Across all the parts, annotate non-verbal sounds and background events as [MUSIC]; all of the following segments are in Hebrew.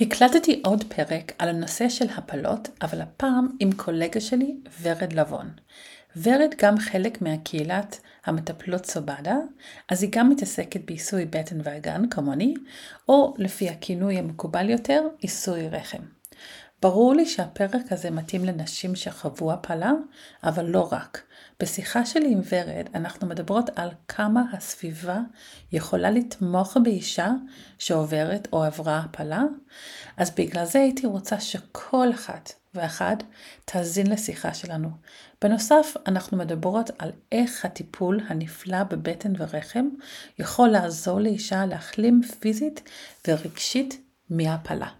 הקלטתי עוד פרק על הנושא של הפלות, אבל הפעם עם קולגה שלי, ורד לבון. ורד גם חלק מהקהילת המטפלות סובדה, אז היא גם מתעסקת בעיסוי בטן ואגן כמוני, או לפי הכינוי המקובל יותר, עיסוי רחם. ברור לי שהפרק הזה מתאים לנשים שחוו הפלה, אבל לא רק. בשיחה שלי עם ורד אנחנו מדברות על כמה הסביבה יכולה לתמוך באישה שעוברת או עברה הפלה, אז בגלל זה הייתי רוצה שכל אחת ואחד תאזין לשיחה שלנו. בנוסף, אנחנו מדברות על איך הטיפול הנפלא בבטן ורחם יכול לעזור לאישה להחלים פיזית ורגשית מהפלה.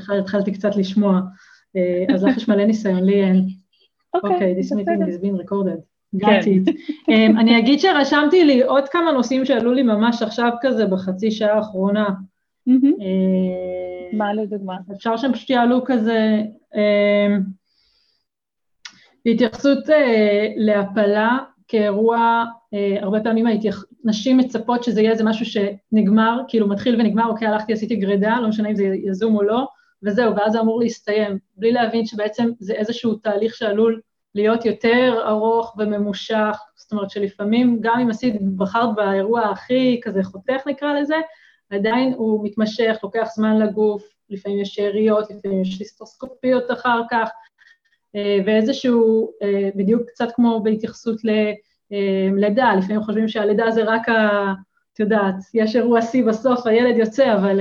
בכלל התחלתי קצת לשמוע, אה, אז לך יש מלא ניסיון, לי אין. אוקיי, this meeting is being recorded. גאתי. Um, אני אגיד שרשמתי לי עוד כמה נושאים שעלו לי ממש עכשיו כזה בחצי שעה האחרונה. מה לדוגמה? אפשר שהם פשוט יעלו כזה, בהתייחסות להפלה כאירוע, הרבה פעמים נשים מצפות שזה יהיה איזה משהו שנגמר, כאילו מתחיל ונגמר, אוקיי, הלכתי, עשיתי גרידה, לא משנה אם זה יזום או לא, וזהו, ואז זה אמור להסתיים, בלי להבין שבעצם זה איזשהו תהליך שעלול להיות יותר ארוך וממושך, זאת אומרת שלפעמים, גם אם עשית, בחרת באירוע הכי כזה חותך נקרא לזה, עדיין הוא מתמשך, לוקח זמן לגוף, לפעמים יש שאריות, לפעמים יש היסטרוסקופיות אחר כך, ואיזשהו, בדיוק קצת כמו בהתייחסות ללידה, לפעמים חושבים שהלידה זה רק ה... את יודעת, יש אירוע שיא בסוף, הילד יוצא, אבל,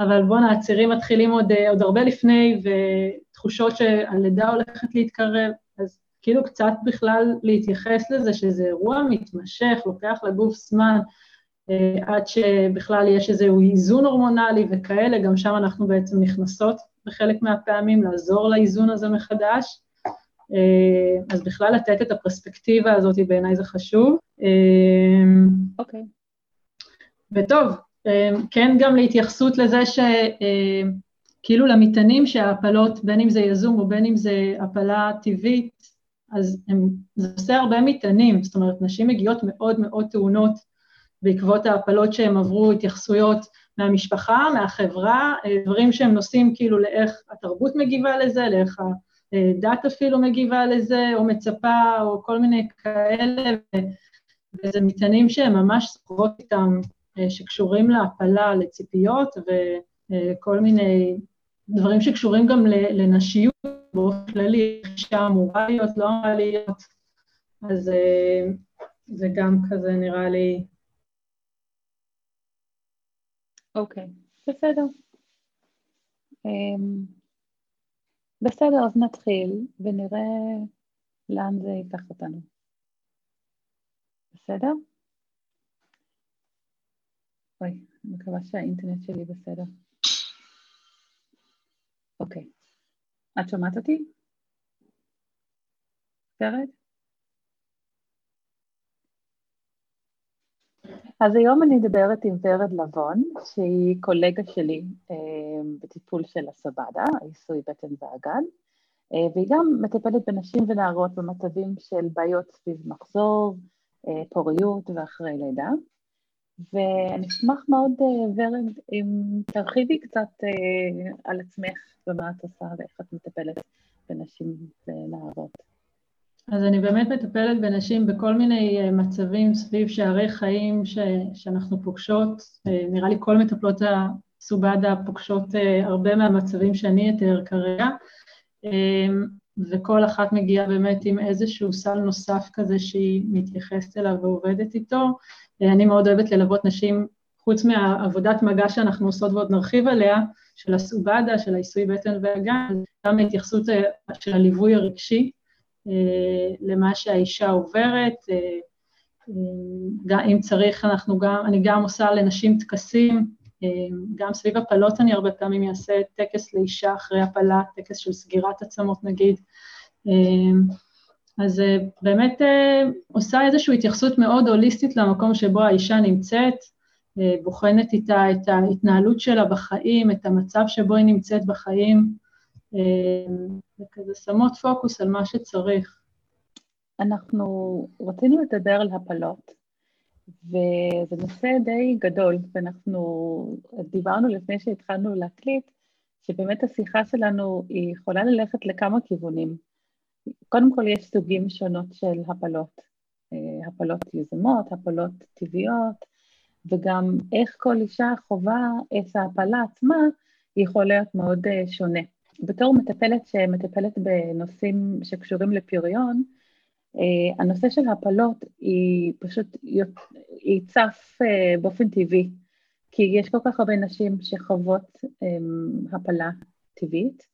אבל בואנה, הצירים מתחילים עוד, עוד הרבה לפני, ותחושות שהלידה הולכת להתקרב, אז כאילו קצת בכלל להתייחס לזה שזה אירוע מתמשך, לוקח לגוף זמן, עד שבכלל יש איזשהו איזון הורמונלי וכאלה, גם שם אנחנו בעצם נכנסות בחלק מהפעמים לעזור לאיזון הזה מחדש. אז בכלל לתת את הפרספקטיבה הזאת בעיניי זה חשוב. אוקיי. Okay. וטוב, כן גם להתייחסות לזה שכאילו למטענים שההפלות, בין אם זה יזום או בין אם זה הפלה טבעית, אז הם, זה עושה הרבה מטענים, זאת אומרת, נשים מגיעות מאוד מאוד טעונות בעקבות ההפלות שהם עברו, התייחסויות מהמשפחה, מהחברה, דברים שהם נושאים כאילו לאיך התרבות מגיבה לזה, לאיך הדת אפילו מגיבה לזה, או מצפה, או כל מיני כאלה, וזה מטענים שהם ממש סוחרות איתם, שקשורים להפלה, לציפיות, וכל מיני דברים שקשורים גם לנשיות באופן כללי, אישה אמורה להיות, לא אמורה להיות, אז זה גם כזה נראה לי אוקיי, okay, בסדר. Um, בסדר, אז נתחיל ונראה לאן זה ייקח אותנו. בסדר? אוי, אני מקווה שהאינטרנט שלי בסדר. אוקיי. את שומעת אותי? ורד? אז היום אני מדברת עם ורד לבון, שהיא קולגה שלי אה, בטיפול של הסבדה, עיסוי בטן ואגן, אה, והיא גם מטפלת בנשים ונערות במצבים של בעיות סביב מחזור, אה, פוריות ואחרי לידה. ואני אשמח מאוד, ורד, אם תרחיבי קצת על עצמך ומה את עושה ואיך את מטפלת בנשים ונערות. אז אני באמת מטפלת בנשים בכל מיני מצבים סביב שערי חיים ש, שאנחנו פוגשות, נראה לי כל מטפלות הסובדה פוגשות הרבה מהמצבים שאני אתאר כרגע, וכל אחת מגיעה באמת עם איזשהו סל נוסף כזה שהיא מתייחסת אליו ועובדת איתו. אני מאוד אוהבת ללוות נשים, חוץ מהעבודת מגע שאנחנו עושות ועוד נרחיב עליה, של הסובדה, של העיסוי בטן ואגן, גם ההתייחסות של הליווי הרגשי, למה שהאישה עוברת, אם צריך, אנחנו גם, אני גם עושה לנשים טקסים, גם סביב הפלות אני הרבה פעמים אעשה טקס לאישה אחרי הפלה, טקס של סגירת עצמות נגיד. אז באמת עושה איזושהי התייחסות מאוד הוליסטית למקום שבו האישה נמצאת, בוחנת איתה את ההתנהלות שלה בחיים, את המצב שבו היא נמצאת בחיים, וכזה שמות פוקוס על מה שצריך. אנחנו רצינו לדבר על הפלות, וזה נושא די גדול, ואנחנו דיברנו לפני שהתחלנו להקליט, שבאמת השיחה שלנו היא יכולה ללכת לכמה כיוונים. קודם כל יש סוגים שונות של הפלות, אה, הפלות יוזמות, הפלות טבעיות, וגם איך כל אישה חווה את ההפלה עצמה יכול להיות מאוד אה, שונה. בתור מטפלת שמטפלת בנושאים שקשורים לפריון, הנושא של הפלות היא פשוט, היא צף אה, באופן טבעי, כי יש כל כך הרבה נשים שחוות הפלה טבעית,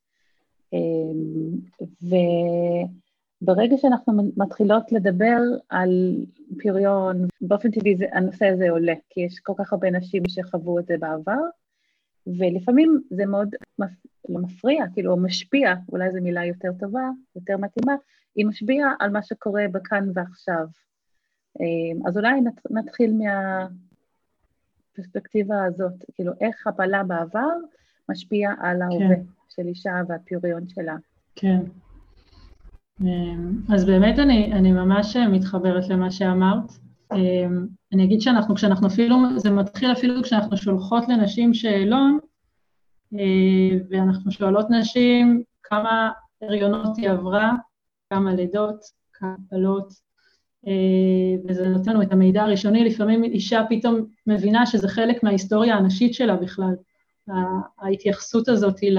וברגע שאנחנו מתחילות לדבר על פריון, באופן טבעי הנושא הזה עולה, כי יש כל כך הרבה נשים שחוו את זה בעבר, ולפעמים זה מאוד לא מפריע, כאילו משפיע, אולי זו מילה יותר טובה, יותר מתאימה, היא משפיעה על מה שקורה בכאן ועכשיו. אמ, אז אולי נתחיל מהפרספקטיבה הזאת, כאילו איך הפלה בעבר משפיעה על ההווה כן. של אישה והפריון שלה. כן. אמ, אז באמת אני, אני ממש מתחברת למה שאמרת. אמ, אני אגיד שאנחנו, כשאנחנו אפילו, זה מתחיל אפילו כשאנחנו שולחות לנשים שאלון, אה, ואנחנו שואלות נשים כמה הריונות היא עברה, כמה לידות, כמה הפלות, אה, וזה נותן לנו את המידע הראשוני. לפעמים אישה פתאום מבינה שזה חלק מההיסטוריה הנשית שלה בכלל. ההתייחסות הזאת היא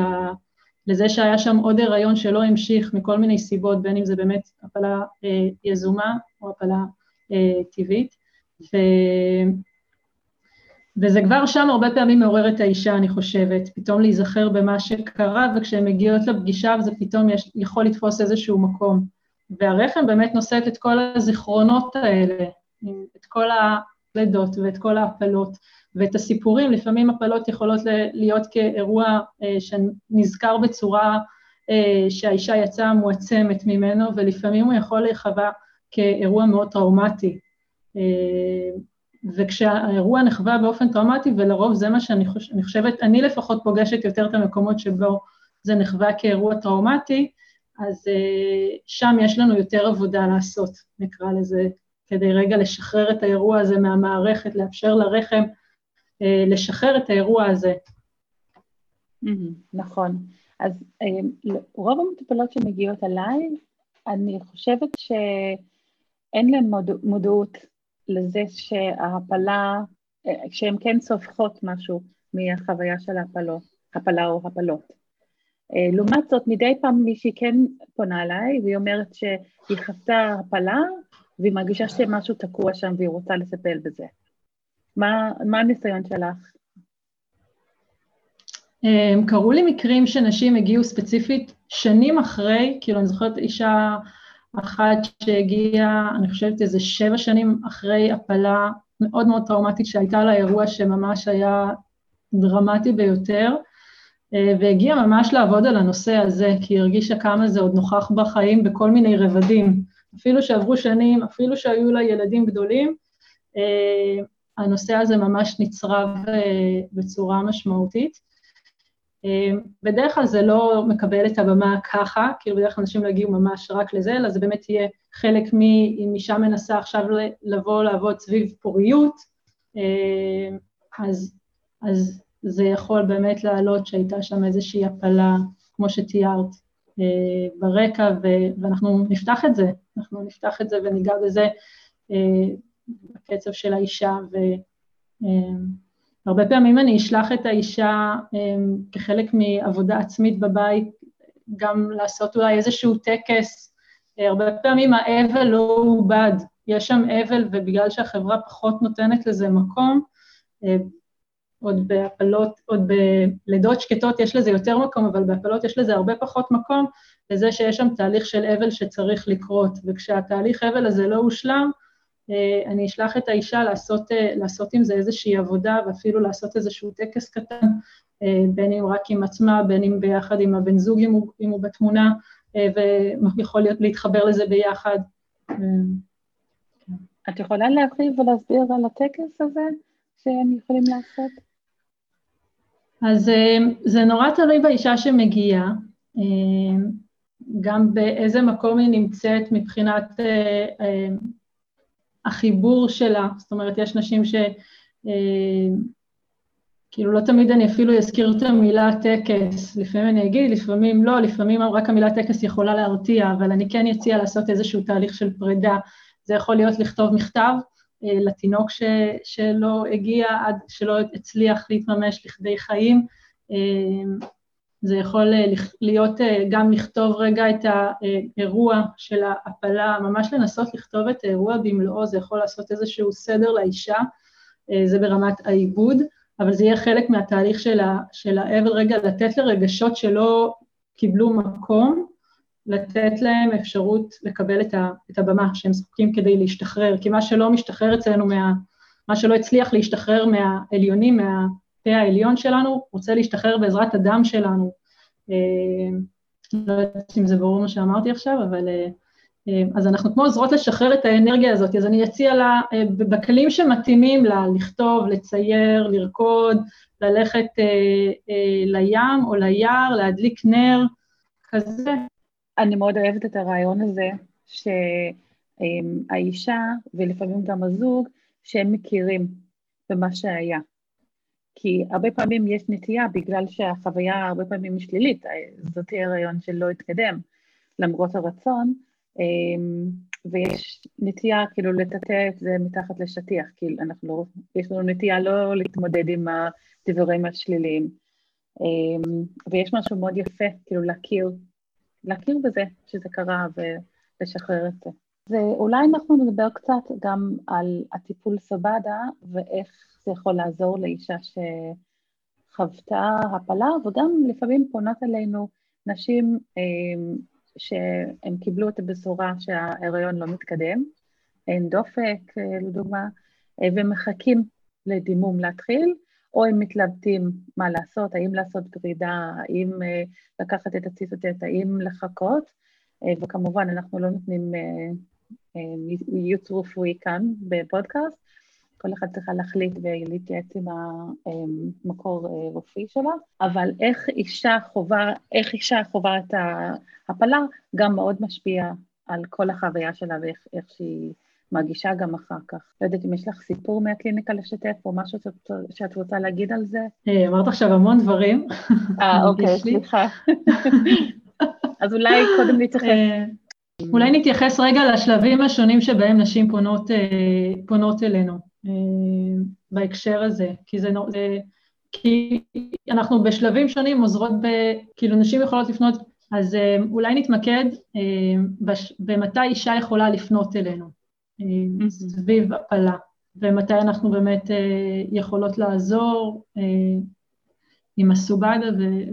לזה שהיה שם עוד הריון שלא המשיך מכל מיני סיבות, בין אם זה באמת הפלה אה, יזומה או הפלה אה, טבעית. ו... וזה כבר שם הרבה פעמים מעורר את האישה, אני חושבת, פתאום להיזכר במה שקרה, וכשהן מגיעות לפגישה זה פתאום יש, יכול לתפוס איזשהו מקום. והרחם באמת נושאת את כל הזיכרונות האלה, את כל הלידות ואת כל ההפלות, ואת הסיפורים, לפעמים הפלות יכולות להיות כאירוע אה, שנזכר בצורה אה, שהאישה יצאה מועצמת ממנו, ולפעמים הוא יכול להיחווה כאירוע מאוד טראומטי. אה, וכשהאירוע נחווה באופן טראומטי, ולרוב זה מה שאני חוש, אני חושבת, אני לפחות פוגשת יותר את המקומות שבו זה נחווה כאירוע טראומטי, אז uh, שם יש לנו יותר עבודה לעשות, נקרא לזה, כדי רגע לשחרר את האירוע הזה מהמערכת, לאפשר לרחם uh, לשחרר את האירוע הזה. נכון. אז uh, רוב המטופלות שמגיעות אליי, אני חושבת שאין להן מודעות לזה שההפלה, שהן כן צופחות משהו מהחוויה של ההפלות, הפלה או הפלות. אה, לעומת זאת, מדי פעם מישהי כן פונה אליי, והיא אומרת שהיא חוותה הפלה, והיא מרגישה שמשהו תקוע שם והיא רוצה לטפל בזה. מה, מה הניסיון שלך? אה, קרו לי מקרים שנשים הגיעו ספציפית שנים אחרי, כאילו אני זוכרת אישה אחת שהגיעה, אני חושבת איזה שבע שנים אחרי הפלה מאוד מאוד טראומטית שהייתה לה אירוע שממש היה דרמטי ביותר, אה, והגיעה ממש לעבוד על הנושא הזה, כי היא הרגישה כמה זה עוד נוכח בחיים בכל מיני רבדים. אפילו שעברו שנים, אפילו שהיו לה ילדים גדולים, אה, הנושא הזה ממש נצרב אה, בצורה משמעותית. בדרך כלל זה לא מקבל את הבמה ככה, כאילו בדרך כלל אנשים לא יגיעו ממש רק לזה, אלא זה באמת יהיה חלק מ... אם אישה מנסה עכשיו לבוא לעבוד סביב פוריות, אז, אז זה יכול באמת לעלות שהייתה שם איזושהי הפלה, כמו שתיארת, ברקע, ו- ואנחנו נפתח את זה, אנחנו נפתח את זה וניגע בזה בקצב של האישה, ו... הרבה פעמים אני אשלח את האישה um, כחלק מעבודה עצמית בבית, גם לעשות אולי איזשהו טקס. Uh, הרבה פעמים האבל לא עובד, יש שם אבל, ובגלל שהחברה פחות נותנת לזה מקום, uh, עוד בהפלות, עוד בלידות שקטות יש לזה יותר מקום, אבל בהפלות יש לזה הרבה פחות מקום, לזה שיש שם תהליך של אבל שצריך לקרות, וכשהתהליך אבל הזה לא הושלם, אני אשלח את האישה לעשות, לעשות עם זה איזושהי עבודה ואפילו לעשות איזשהו טקס קטן, בין אם רק עם עצמה, בין אם ביחד עם הבן זוג אם הוא, אם הוא בתמונה, ויכול להיות להתחבר לזה ביחד. את יכולה להרחיב ולהסביר על הטקס הזה שהם יכולים לעשות? אז זה נורא תלוי באישה שמגיעה. גם באיזה מקום היא נמצאת מבחינת אה, אה, החיבור שלה, זאת אומרת, יש נשים ש... אה, כאילו לא תמיד אני אפילו אזכיר את המילה טקס, לפעמים אני אגיד, לפעמים לא, לפעמים רק המילה טקס יכולה להרתיע, אבל אני כן אציע לעשות איזשהו תהליך של פרידה. זה יכול להיות לכתוב מכתב אה, לתינוק ש, שלא הגיע עד שלא הצליח להתממש לכדי חיים, אה, זה יכול אה, להיות אה, גם לכתוב רגע את האירוע של ההפלה, ממש לנסות לכתוב את האירוע במלואו, זה יכול לעשות איזשהו סדר לאישה, אה, זה ברמת העיבוד, אבל זה יהיה חלק מהתהליך של, ה, של האבל, רגע לתת לרגשות שלא קיבלו מקום, לתת להם אפשרות לקבל את, ה, את הבמה שהם זקוקים כדי להשתחרר, כי מה שלא משתחרר אצלנו, מה, מה שלא הצליח להשתחרר מהעליונים, מה, הפה העליון שלנו רוצה להשתחרר בעזרת הדם שלנו. אה, לא יודעת אם זה ברור מה שאמרתי עכשיו, אבל... אה, אה, אז אנחנו כמו עוזרות לשחרר את האנרגיה הזאת, אז אני אציע לה, בכלים שמתאימים לה, לכתוב, לצייר, לרקוד, ללכת לים או ליער, להדליק נר, כזה. אני מאוד אוהבת את הרעיון הזה, שהאישה, ולפעמים גם הזוג, שהם מכירים במה שהיה. כי הרבה פעמים יש נטייה, בגלל שהחוויה הרבה פעמים היא שלילית, זאת הריון שלא התקדם, למרות הרצון, אמ, ויש נטייה כאילו לטאטא את זה מתחת לשטיח, כי אנחנו יש לנו נטייה לא להתמודד עם הדברים השליליים. אמ, ויש משהו מאוד יפה, כאילו להכיר, להכיר בזה שזה קרה ולשחרר את זה. ואולי אנחנו נדבר קצת גם על הטיפול סבדה ואיך זה יכול לעזור לאישה שחוותה הפלה, וגם לפעמים פונות אלינו נשים אה, שהם קיבלו את הבשורה שההריון לא מתקדם, אין דופק אה, לדוגמה, אה, ומחכים לדימום להתחיל, או הם מתלבטים מה לעשות, האם לעשות פרידה, האם לקחת את הציטוטט, האם לחכות, וכמובן אנחנו לא נותנים ייעוץ רפואי כאן בפודקאסט, כל אחד צריכה להחליט ולהתייעץ עם המקור אה, רפואי שלה, אבל איך אישה חווה, איך אישה חווה את ההפלה גם מאוד משפיע על כל החוויה שלה ואיך שהיא מרגישה גם אחר כך. לא יודעת אם יש לך סיפור מהקליניקה לשתף או משהו שאת, שאת רוצה להגיד על זה? אה, אמרת עכשיו המון דברים. אה, אוקיי, [LAUGHS] סליחה. [LAUGHS] אז אולי קודם נתייחס. אה, אולי נתייחס רגע לשלבים השונים שבהם נשים פונות, פונות אלינו. אה, בהקשר הזה, כי זה. כי אנחנו בשלבים שונים עוזרות ב... כאילו נשים יכולות לפנות, אז אה, אולי נתמקד אה, במתי אישה יכולה לפנות אלינו, סביב הפלה, ומתי אנחנו באמת יכולות לעזור עם הסובדה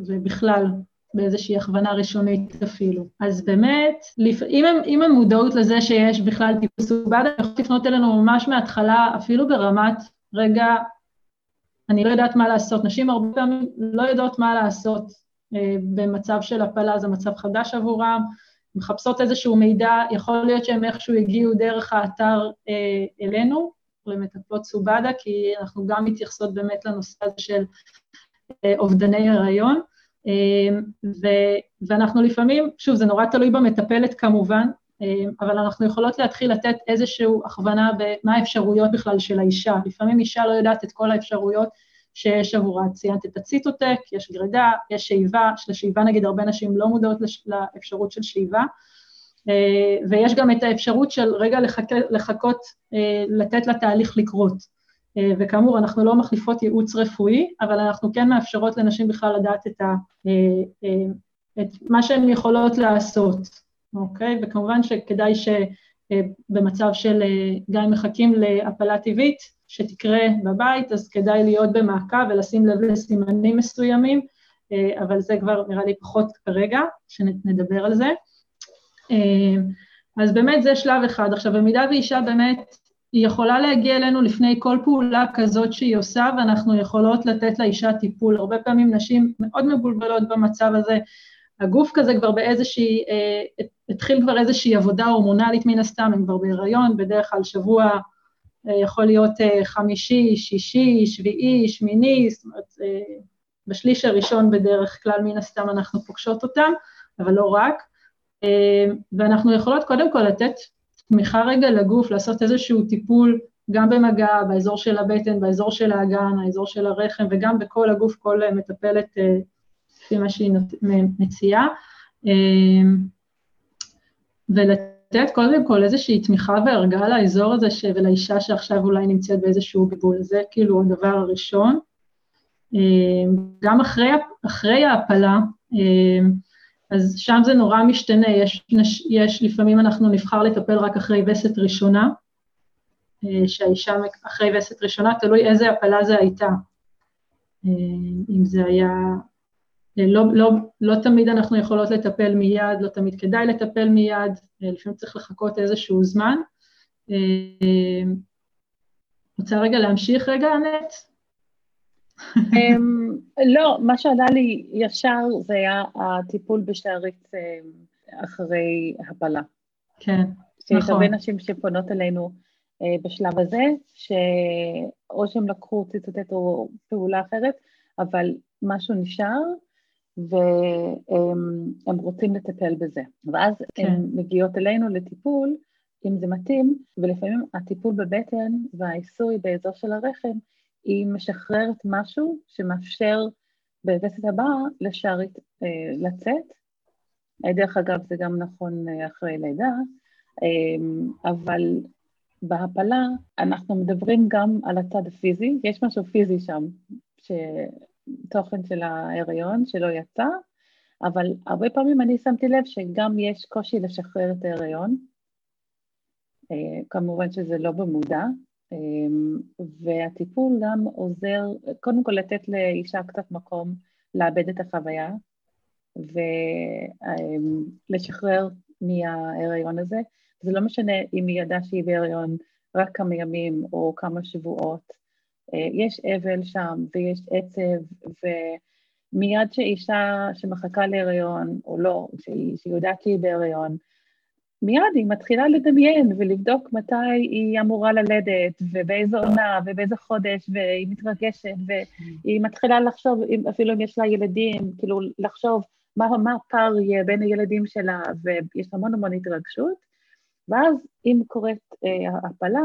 ובכלל באיזושהי הכוונה ראשונית אפילו. אז באמת, אם, אם המודעות לזה שיש בכלל טיפוס סובדה, יכולת לפנות אלינו ממש מההתחלה, אפילו ברמת, רגע, אני לא יודעת מה לעשות. נשים הרבה פעמים לא יודעות מה לעשות אה, במצב של הפלה, זה מצב חדש עבורם, מחפשות איזשהו מידע, יכול להיות שהם איכשהו הגיעו דרך האתר אה, אלינו, למטפלות סובדה, כי אנחנו גם מתייחסות באמת לנושא הזה של אה, אובדני הריון. אמ, ו- ואנחנו לפעמים, שוב, זה נורא תלוי במטפלת כמובן, אמ, אבל אנחנו יכולות להתחיל לתת איזושהי הכוונה במה האפשרויות בכלל של האישה. לפעמים אישה לא יודעת את כל האפשרויות שיש עבורה. ציינת את הציטוטק, יש גרידה, יש שאיבה, שלשאיבה נגיד הרבה נשים לא מודעות לאפשרות של שאיבה, אמ, ויש גם את האפשרות של רגע לחכ... לחכות, לתת לתהליך לקרות. אה, וכאמור, אנחנו לא מחליפות ייעוץ רפואי, אבל אנחנו כן מאפשרות לנשים בכלל לדעת את, ה, אה, אה, את מה שהן יכולות לעשות, אוקיי? וכמובן שכדאי שבמצב של, גם מחכים להפלה טבעית, שתקרה בבית, אז כדאי להיות במעקב ולשים לב לסימנים מסוימים, אבל זה כבר נראה לי פחות כרגע, שנדבר על זה. אז באמת זה שלב אחד. עכשיו, במידה ואישה באמת היא יכולה להגיע אלינו לפני כל פעולה כזאת שהיא עושה, ואנחנו יכולות לתת לאישה טיפול. הרבה פעמים נשים מאוד מבולבלות במצב הזה, הגוף כזה כבר באיזושהי, אה, התחיל כבר איזושהי עבודה הורמונלית מן הסתם, הם כבר בהיריון, בדרך כלל שבוע אה, יכול להיות אה, חמישי, שישי, שביעי, שמיני, זאת אומרת, אה, בשליש הראשון בדרך כלל מן הסתם אנחנו פוגשות אותם, אבל לא רק. אה, ואנחנו יכולות קודם כל לתת תמיכה רגע לגוף, לעשות איזשהו טיפול גם במגע, באזור של הבטן, באזור של האגן, האזור של הרחם, וגם בכל הגוף, כל מטפלת אה, לפי מה שהיא מציעה. אה, ולתת קודם כל איזושהי תמיכה והרגעה לאזור הזה ש... ולאישה שעכשיו אולי נמצאת באיזשהו בלבול, זה כאילו הדבר הראשון. גם אחרי, אחרי ההפלה, אז שם זה נורא משתנה, יש, יש לפעמים אנחנו נבחר לטפל רק אחרי וסת ראשונה, אה, שהאישה אחרי וסת ראשונה, תלוי איזה הפלה זה הייתה. אה, אם זה היה... אה, לא, לא, לא תמיד אנחנו יכולות לטפל מיד, לא תמיד כדאי לטפל מיד, לפעמים צריך לחכות איזשהו זמן. רוצה רגע להמשיך רגע, אנט? אמ, לא, מה שעלה לי ישר זה היה הטיפול בשערית אמ, אחרי הפלה. כן, נכון. שיש הרבה נשים שפונות אלינו אה, בשלב הזה, שאו שהם לקחו ציטוטט או פעולה אחרת, אבל משהו נשאר, והם רוצים לטפל בזה. ואז כן. הן מגיעות אלינו לטיפול, אם זה מתאים, ולפעמים הטיפול בבטן והעיסוי באזור של הרחם היא משחררת משהו שמאפשר בווסת הבאה לשערית אה, לצאת. אה, דרך אגב, זה גם נכון אה, אחרי לידה, אה, אבל בהפלה אנחנו מדברים גם על הצד הפיזי, יש משהו פיזי שם, תוכן של ההיריון שלא יצא, אבל הרבה פעמים אני שמתי לב שגם יש קושי לשחרר את ההיריון, אה, כמובן שזה לא במודע, והטיפול גם עוזר, קודם כל לתת לאישה קצת מקום לאבד את החוויה ולשחרר מההריון הזה. זה לא משנה אם היא ידעה שהיא בהריון רק כמה ימים או כמה שבועות. אה, יש אבל שם ויש עצב, ומיד שאישה שמחכה להריון, או לא, שהיא, שהיא יודעת שהיא בהריון, מיד היא מתחילה לדמיין ולבדוק מתי היא אמורה ללדת, ובאיזו עונה, ובאיזה חודש, והיא מתרגשת, והיא מתחילה לחשוב, אפילו אם יש לה ילדים, כאילו לחשוב מה, מה הפער יהיה בין הילדים שלה, ויש המון המון התרגשות, ואז אם קורית אה, הפלה,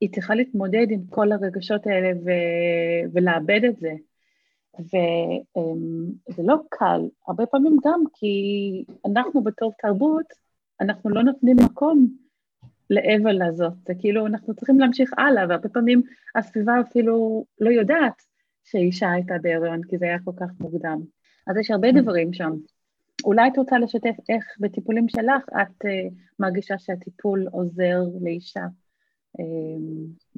היא צריכה להתמודד עם כל הרגשות האלה ו- ולאבד את זה. וזה לא קל, הרבה פעמים גם כי אנחנו בתור תרבות, אנחנו לא נותנים מקום לאבל הזאת, זה כאילו אנחנו צריכים להמשיך הלאה, והרבה פעמים הסביבה אפילו לא יודעת שאישה הייתה בהריון, כי זה היה כל כך מוקדם. אז יש הרבה. דברים שם. אולי את רוצה לשתף איך בטיפולים שלך את uh, מרגישה שהטיפול עוזר לאישה uh,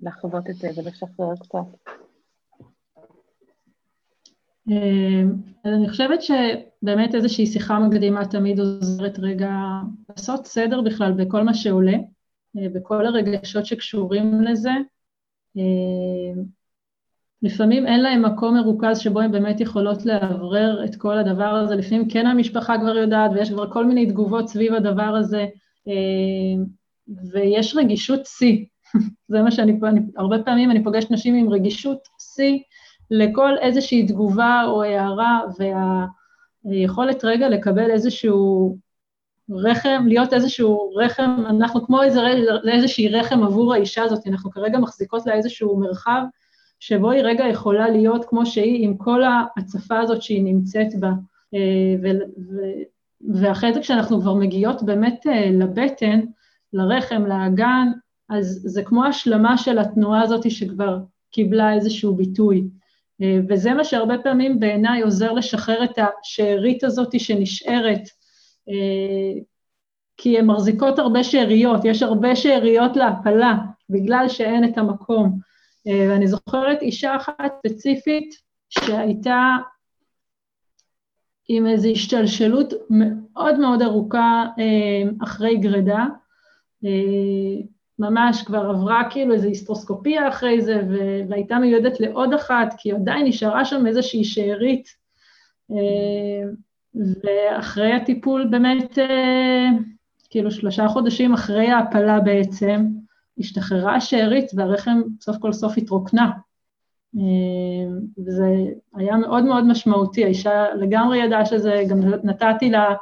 לחוות את זה ולשחרר קצת. אמ, אז אני חושבת שבאמת איזושהי שיחה מקדימה תמיד עוזרת רגע לעשות סדר בכלל בכל מה שעולה, אה, בכל הרגשות שקשורים לזה. אמ, לפעמים אין להם מקום מרוכז שבו הן באמת יכולות לאוורר את כל הדבר הזה, לפעמים כן המשפחה כבר יודעת ויש כבר כל מיני תגובות סביב הדבר הזה, אמ, ויש רגישות שיא. [LAUGHS] זה מה שאני, אני, הרבה פעמים אני פוגשת נשים עם רגישות שיא, לכל איזושהי תגובה או הערה, והיכולת רגע לקבל איזשהו רחם, להיות איזשהו רחם, אנחנו כמו איזה, איזושהי רחם עבור האישה הזאת, אנחנו כרגע מחזיקות לה איזשהו מרחב שבו היא רגע יכולה להיות כמו שהיא, עם כל ההצפה הזאת שהיא נמצאת בה. אה, ו, ו, ואחרי זה כשאנחנו כבר מגיעות באמת אה, לבטן, לרחם, לאגן, אז זה כמו השלמה של התנועה הזאת שכבר קיבלה איזשהו ביטוי. אה, וזה מה שהרבה פעמים בעיניי עוזר לשחרר את השארית הזאת שנשארת, אה, כי הן מחזיקות הרבה שאריות, יש הרבה שאריות להפלה, בגלל שאין את המקום. אה, ואני זוכרת אישה אחת ספציפית שהייתה עם איזו השתלשלות מאוד מאוד ארוכה אחרי גרידה, ממש כבר עברה כאילו איזו היסטרוסקופיה אחרי זה, והייתה מיועדת לעוד אחת, כי עדיין נשארה שם איזושהי שארית. ואחרי הטיפול באמת, כאילו שלושה חודשים אחרי ההפלה בעצם, השתחררה השארית והרחם סוף כל סוף התרוקנה. וזה היה מאוד מאוד משמעותי, האישה לגמרי ידעה שזה, גם נתתי לה,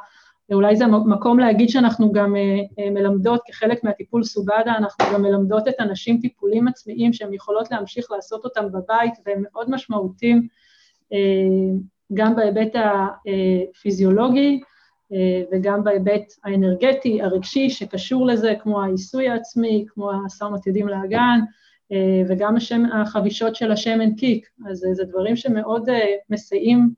ואולי זה מקום להגיד שאנחנו גם מלמדות, כחלק מהטיפול סובדה, אנחנו גם מלמדות את הנשים טיפולים עצמיים שהן יכולות להמשיך לעשות אותם בבית, והם מאוד משמעותיים גם בהיבט הפיזיולוגי, וגם בהיבט האנרגטי, הרגשי, שקשור לזה, כמו העיסוי העצמי, כמו הסאונד עתידים לאגן, וגם השם, החבישות של השמן קיק. אז זה דברים שמאוד מסייעים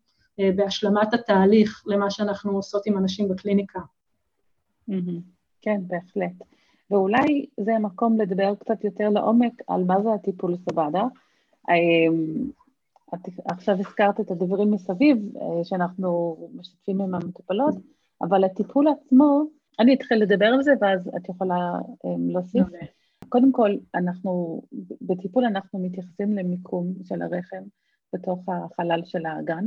בהשלמת התהליך למה שאנחנו עושות עם אנשים בקליניקה. כן, בהחלט. ואולי זה המקום לדבר קצת יותר לעומק על מה זה הטיפול סבדה. את עכשיו הזכרת את הדברים מסביב שאנחנו משתפים עם המטופלות, אבל הטיפול עצמו, אני אתחיל לדבר על זה ואז את יכולה להוסיף. Okay. קודם כל, אנחנו, בטיפול אנחנו מתייחסים למיקום של הרחם בתוך החלל של האגן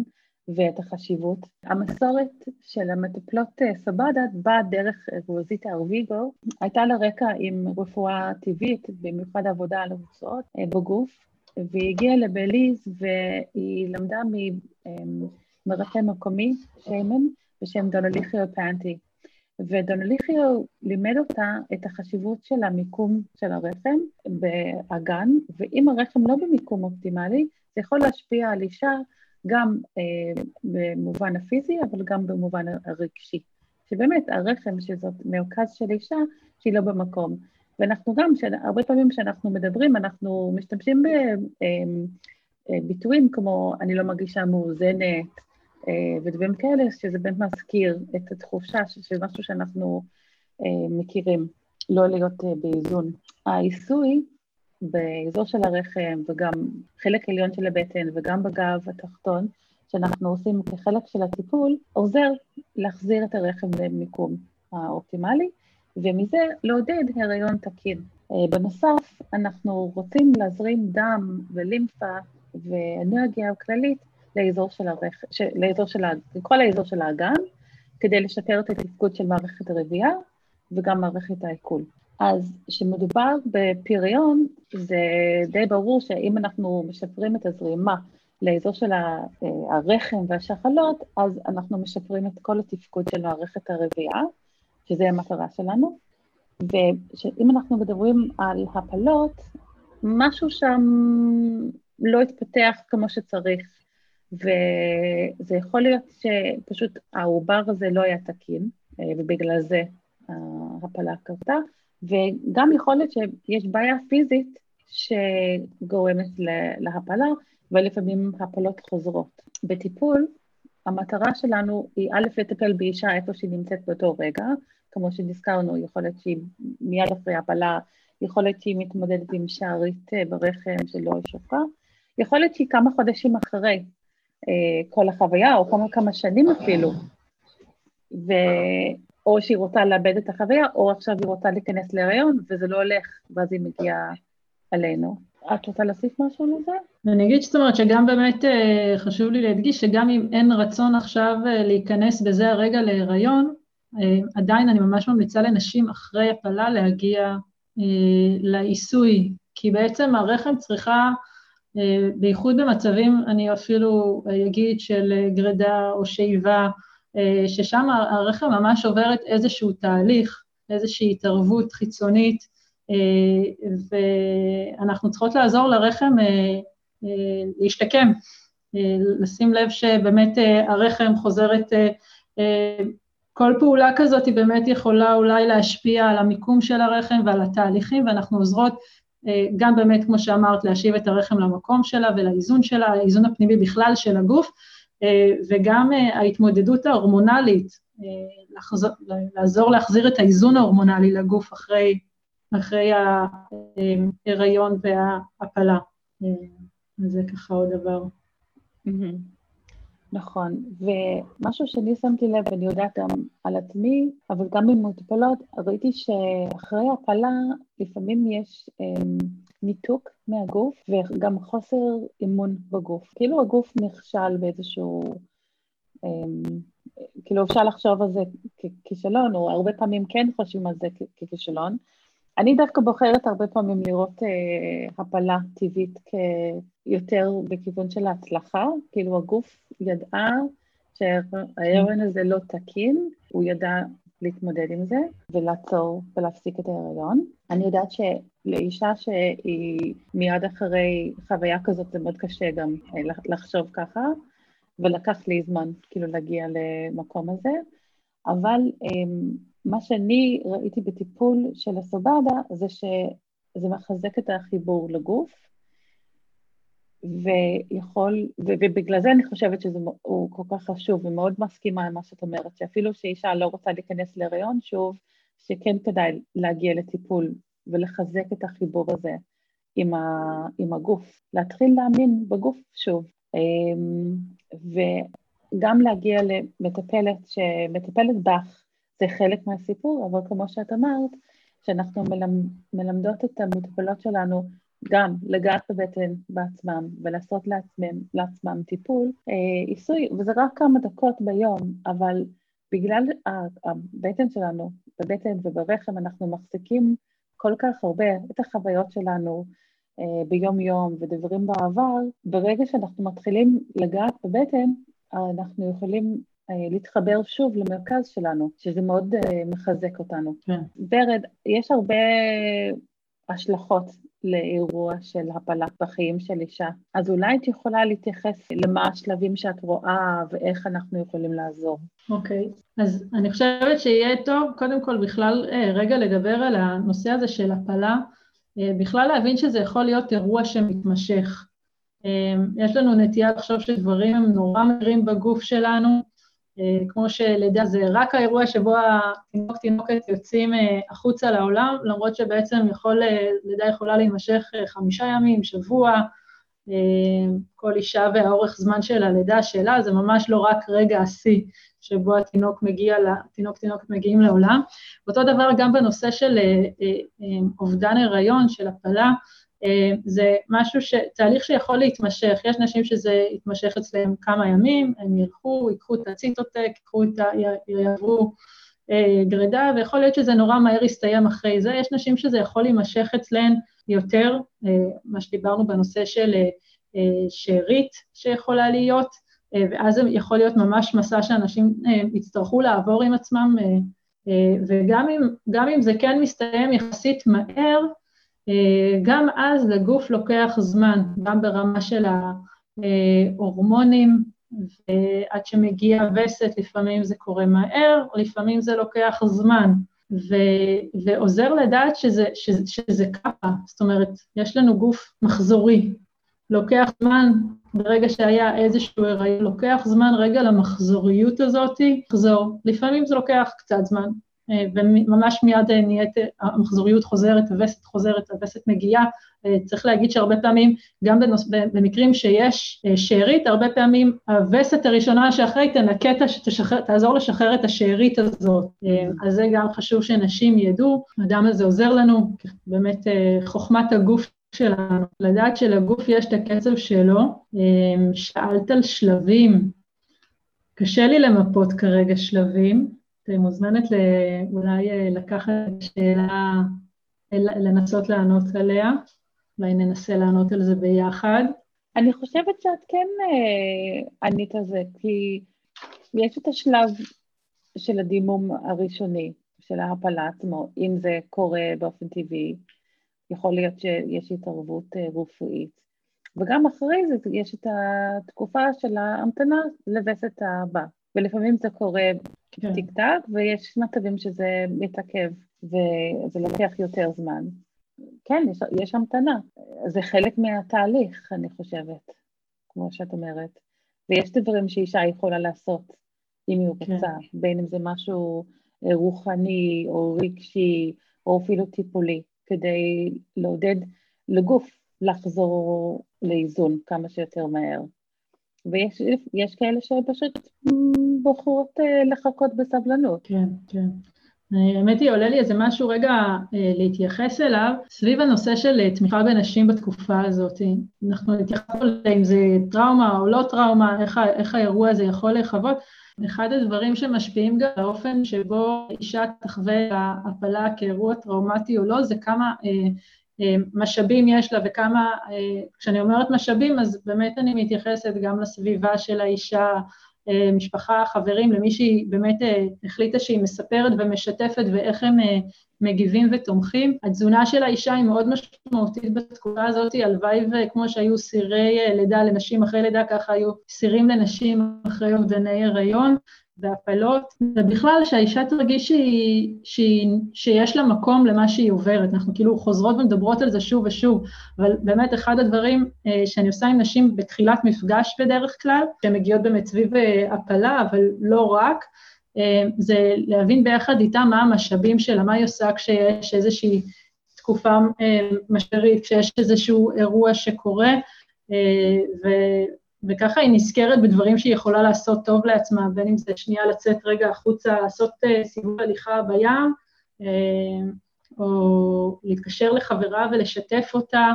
ואת החשיבות. המסורת של המטפלות סבדה באה דרך רוזיטה ארוויגו, הייתה לה רקע עם רפואה טבעית, במיוחד עבודה על הרצועות בגוף, והיא הגיעה לבליז והיא למדה ממרפא מקומי, שיימן, בשם דונליכיו פנטי. ודונליכיו לימד אותה את החשיבות של המיקום של הרחם באגן, ואם הרחם לא במיקום אופטימלי, זה יכול להשפיע על אישה גם אה, במובן הפיזי, אבל גם במובן הרגשי. שבאמת הרחם, שזאת מרכז של אישה, שהיא לא במקום. ואנחנו גם, הרבה פעמים כשאנחנו מדברים, אנחנו משתמשים בביטויים כמו אני לא מרגישה מאוזנת, ודברים כאלה, שזה באמת מזכיר את התחושה של משהו שאנחנו מכירים, לא להיות באיזון. העיסוי באזור של הרחם וגם חלק עליון של הבטן וגם בגב התחתון, שאנחנו עושים כחלק של הטיפול, עוזר להחזיר את הרחם למיקום האופטימלי, ומזה לעודד הריון תקין. בנוסף, אנחנו רוצים להזרים דם ולימפה ואנרגיה כללית לאזור של הרח... ש... לאזור של, לכל האזור של האגן, כדי לשפר את התפקוד של מערכת הרבייה וגם מערכת העיכול. אז כשמדובר בפריון, זה די ברור שאם אנחנו משפרים את הזרימה לאזור של הרחם והשחלות, אז אנחנו משפרים את כל התפקוד של מערכת הרבייה, שזה המטרה שלנו. ואם אנחנו מדברים על הפלות, משהו שם לא התפתח כמו שצריך, וזה יכול להיות שפשוט העובר הזה לא היה תקין, ובגלל זה ההפלה קרתה, וגם יכול להיות שיש בעיה פיזית שגורמת להפלה, ולפעמים הפלות חוזרות. בטיפול, המטרה שלנו היא א', לטפל באישה איפה שהיא נמצאת באותו רגע, כמו שנזכרנו, יכול להיות שהיא מיד אחרי הפלה, יכול להיות שהיא מתמודדת עם שערית ברחם שלא שופרה, יכול להיות שהיא כמה חודשים אחרי אה, כל החוויה, או כמה, כמה שנים אפילו, ו... או שהיא רוצה לאבד את החוויה, או עכשיו היא רוצה להיכנס להיריון, וזה לא הולך, ואז היא מגיעה עלינו. את רוצה להוסיף משהו לזה? אני אגיד זאת אומרת שגם באמת אה, חשוב לי להדגיש שגם אם אין רצון עכשיו אה, להיכנס בזה הרגע להיריון, עדיין אני ממש ממליצה לנשים אחרי הפלה להגיע לעיסוי, כי בעצם הרחם צריכה בייחוד במצבים, אני אפילו אגיד של גרידה או שאיבה, ששם הרחם ממש עוברת איזשהו תהליך, איזושהי התערבות חיצונית, ואנחנו צריכות לעזור לרחם להשתקם, לשים לב שבאמת הרחם חוזרת, כל פעולה כזאת היא באמת יכולה אולי להשפיע על המיקום של הרחם ועל התהליכים, ואנחנו עוזרות גם באמת, כמו שאמרת, להשיב את הרחם למקום שלה ולאיזון שלה, האיזון הפנימי בכלל של הגוף, וגם ההתמודדות ההורמונלית, לחזור, לעזור להחזיר את האיזון ההורמונלי לגוף אחרי, אחרי ההיריון וההפלה. זה ככה עוד דבר. נכון, ומשהו שאני שמתי לב, אני יודעת גם על עצמי, אבל גם במטופלות, ראיתי שאחרי הפלה לפעמים יש אמ, ניתוק מהגוף וגם חוסר אימון בגוף. כאילו הגוף נכשל באיזשהו... אמ, כאילו אפשר לחשוב על זה ככישלון, או הרבה פעמים כן חושבים על זה ככישלון. אני דווקא בוחרת הרבה פעמים לראות אה, הפלה טבעית כיותר בכיוון של ההצלחה, כאילו הגוף ידעה שההיריון הזה לא תקין, הוא ידע להתמודד עם זה ולעצור ולהפסיק את ההיריון. אני יודעת שלאישה שהיא מיד אחרי חוויה כזאת זה מאוד קשה גם אה, לחשוב ככה, ולקח לי זמן כאילו להגיע למקום הזה, אבל אמ, מה שאני ראיתי בטיפול של הסובדה זה שזה מחזק את החיבור לגוף, ויכול, ובגלל זה אני חושבת שזה הוא כל כך חשוב ומאוד מסכימה עם מה שאת אומרת, שאפילו שאישה לא רוצה להיכנס להריון שוב, שכן כדאי להגיע לטיפול ולחזק את החיבור הזה עם, ה, עם הגוף, להתחיל להאמין בגוף שוב, אמ, וגם להגיע למטפלת שמטפלת בך זה חלק מהסיפור, אבל כמו שאת אמרת, שאנחנו מלמד, מלמדות את המטופלות שלנו גם לגעת בבטן בעצמם ולעשות לעצמם, לעצמם טיפול, אה, עיסוי, וזה רק כמה דקות ביום, אבל בגלל הבטן שלנו, בבטן וברחם, אנחנו מחזיקים כל כך הרבה את החוויות שלנו אה, ביום-יום ודברים בעבר, ברגע שאנחנו מתחילים לגעת בבטן, אנחנו יכולים אה, להתחבר שוב למרכז שלנו, שזה מאוד uh, מחזק אותנו. כן. ורד, יש הרבה השלכות לאירוע של הפלה בחיים של אישה, אז אולי את יכולה להתייחס למה השלבים שאת רואה ואיך אנחנו יכולים לעזור. אוקיי, okay. אז אני חושבת שיהיה טוב קודם כל בכלל uh, רגע לדבר על הנושא הזה של הפלה, uh, בכלל להבין שזה יכול להיות אירוע שמתמשך. יש לנו נטייה לחשוב שדברים הם נורא מהירים בגוף שלנו, אה, כמו שלידה זה רק האירוע שבו התינוק תינוקת יוצאים אה, החוצה לעולם, למרות שבעצם יכול, אה, לידה יכולה להימשך חמישה ימים, שבוע, כל אישה והאורך זמן של הלידה שלה, זה ממש לא רק רגע השיא שבו התינוק מגיע, התינוק תינוקת מגיעים לעולם. אותו דבר גם בנושא של אובדן הריון, של הפלה, אה, זה משהו, ש... תהליך שיכול להתמשך, יש נשים שזה יתמשך אצלם כמה ימים, הם ילכו, ייקחו את הציטוטק, ייקחו את ה... יעברו אה, גרידה, ויכול להיות שזה נורא מהר יסתיים אחרי זה. יש נשים שזה יכול להימשך אצלן יותר, אה, מה שדיברנו בנושא של שארית שיכולה להיות, ואז זה יכול להיות ממש מסע שאנשים יצטרכו לעבור עם עצמם, וגם אם, אם זה כן מסתיים יחסית מהר, אה, גם אז לגוף לוקח זמן, גם ברמה של ההורמונים, ועד שמגיע וסת לפעמים זה קורה מהר, לפעמים זה לוקח זמן, ו, ועוזר לדעת שזה, שזה, שזה ככה, זאת אומרת, יש לנו גוף מחזורי, לוקח זמן, ברגע שהיה איזשהו הריון, לוקח זמן רגע למחזוריות הזאת, לחזור. לפעמים זה לוקח קצת זמן, אה, וממש מיד אה, נהיית, אה, המחזוריות חוזרת, הווסת חוזרת, הווסת מגיעה. צריך להגיד שהרבה פעמים, גם בנוס, במקרים שיש שארית, הרבה פעמים הווסת הראשונה שאחרי תנקה, תעזור לשחרר את השארית הזאת. אז זה גם חשוב שנשים ידעו, הדם הזה עוזר לנו, באמת חוכמת הגוף שלנו, לדעת שלגוף יש את הקצב שלו. שאלת על שלבים, קשה לי למפות כרגע שלבים, את מוזמנת אולי אה, לקחת את השאלה, לנסות לענות עליה, אולי ננסה לענות על זה ביחד. אני חושבת שאת כן אה, ענית על זה, כי יש את השלב של הדימום הראשוני, של ההפלה עצמו, אם זה קורה באופן טבעי, יכול להיות שיש התערבות אה, רפואית. וגם אחרי זה יש את התקופה של ההמתנה לווסת הבא, ולפעמים זה קורה כן. טיק טק, ויש מצבים שזה מתעכב וזה לוקח יותר זמן. כן, יש, יש המתנה. זה חלק מהתהליך, אני חושבת, כמו שאת אומרת. ויש דברים שאישה יכולה לעשות, אם היא. רוצה, כן. בין אם זה משהו אה, רוחני או רגשי או אפילו טיפולי, כדי לעודד לגוף לחזור לאיזון כמה שיותר מהר. ויש כאלה שפשוט בוחרות לחכות בסבלנות. כן, כן. האמת היא, עולה לי איזה משהו רגע אה, להתייחס אליו, סביב הנושא של אה, תמיכה בנשים בתקופה הזאת. אנחנו התייחסנו אם זה טראומה או לא טראומה, איך, איך האירוע הזה יכול לחוות. אחד הדברים שמשפיעים גם לאופן שבו אישה תחווה הפלה כאירוע טראומטי או לא, זה כמה אה, אה, משאבים יש לה וכמה, אה, כשאני אומרת משאבים, אז באמת אני מתייחסת גם לסביבה של האישה, אה, משפחה, חברים, למי שהיא באמת אה, החליטה שהיא מספרת ומשתפת ואיך הם אה, מגיבים ותומכים. התזונה של האישה היא מאוד משמעותית בתקופה הזאת, הלוואי וכמו שהיו סירי לידה לנשים אחרי לידה, ככה היו סירים לנשים אחרי אובדני הריון. והפלות, ובכלל שהאישה תרגיש שהיא, שהיא, שיש לה מקום למה שהיא עוברת. אנחנו כאילו חוזרות ומדברות על זה שוב ושוב, אבל באמת אחד הדברים אה, שאני עושה עם נשים בתחילת מפגש בדרך כלל, שהן מגיעות באמת סביב אה, הפלה, אבל לא רק, אה, זה להבין ביחד איתה מה המשאבים שלה, מה היא עושה כשיש איזושהי תקופה אה, משברית, כשיש איזשהו אירוע שקורה, אה, ו... וככה היא נזכרת בדברים שהיא יכולה לעשות טוב לעצמה, בין אם זה שנייה לצאת רגע החוצה, לעשות uh, סיבוב הליכה בים, uh, או להתקשר לחברה ולשתף אותה,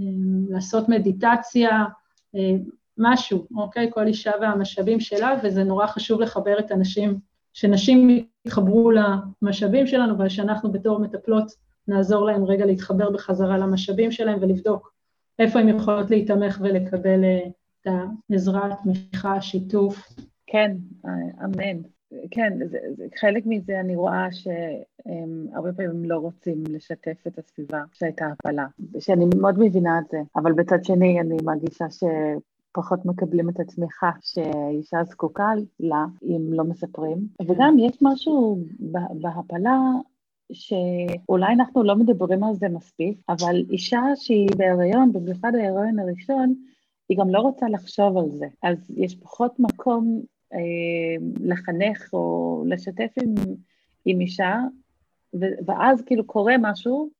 uh, לעשות מדיטציה, משהו, אוקיי? כל אישה והמשאבים שלה, וזה נורא חשוב לחבר את הנשים, שנשים יתחברו למשאבים שלנו, ושאנחנו בתור מטפלות נעזור להם רגע להתחבר בחזרה למשאבים שלהם ולבדוק איפה הן יכולות להיתמך ולקבל... את העזרה, התמיכה, השיתוף. כן, אמן. כן, זה, זה, חלק מזה אני רואה שהם הרבה פעמים לא רוצים לשתף את הסביבה שהייתה הפלה, שאני מאוד מבינה את זה, אבל בצד שני אני מרגישה שפחות מקבלים את התמיכה שהאישה זקוקה לה אם לא מספרים. וגם יש משהו בהפלה שאולי אנחנו לא מדברים על זה מספיק, אבל אישה שהיא בהיריון, במיוחד ההיריון הראשון, היא גם לא רוצה לחשוב על זה. אז יש פחות מקום אה, לחנך או לשתף עם, עם אישה, ו- ואז כאילו קורה משהו,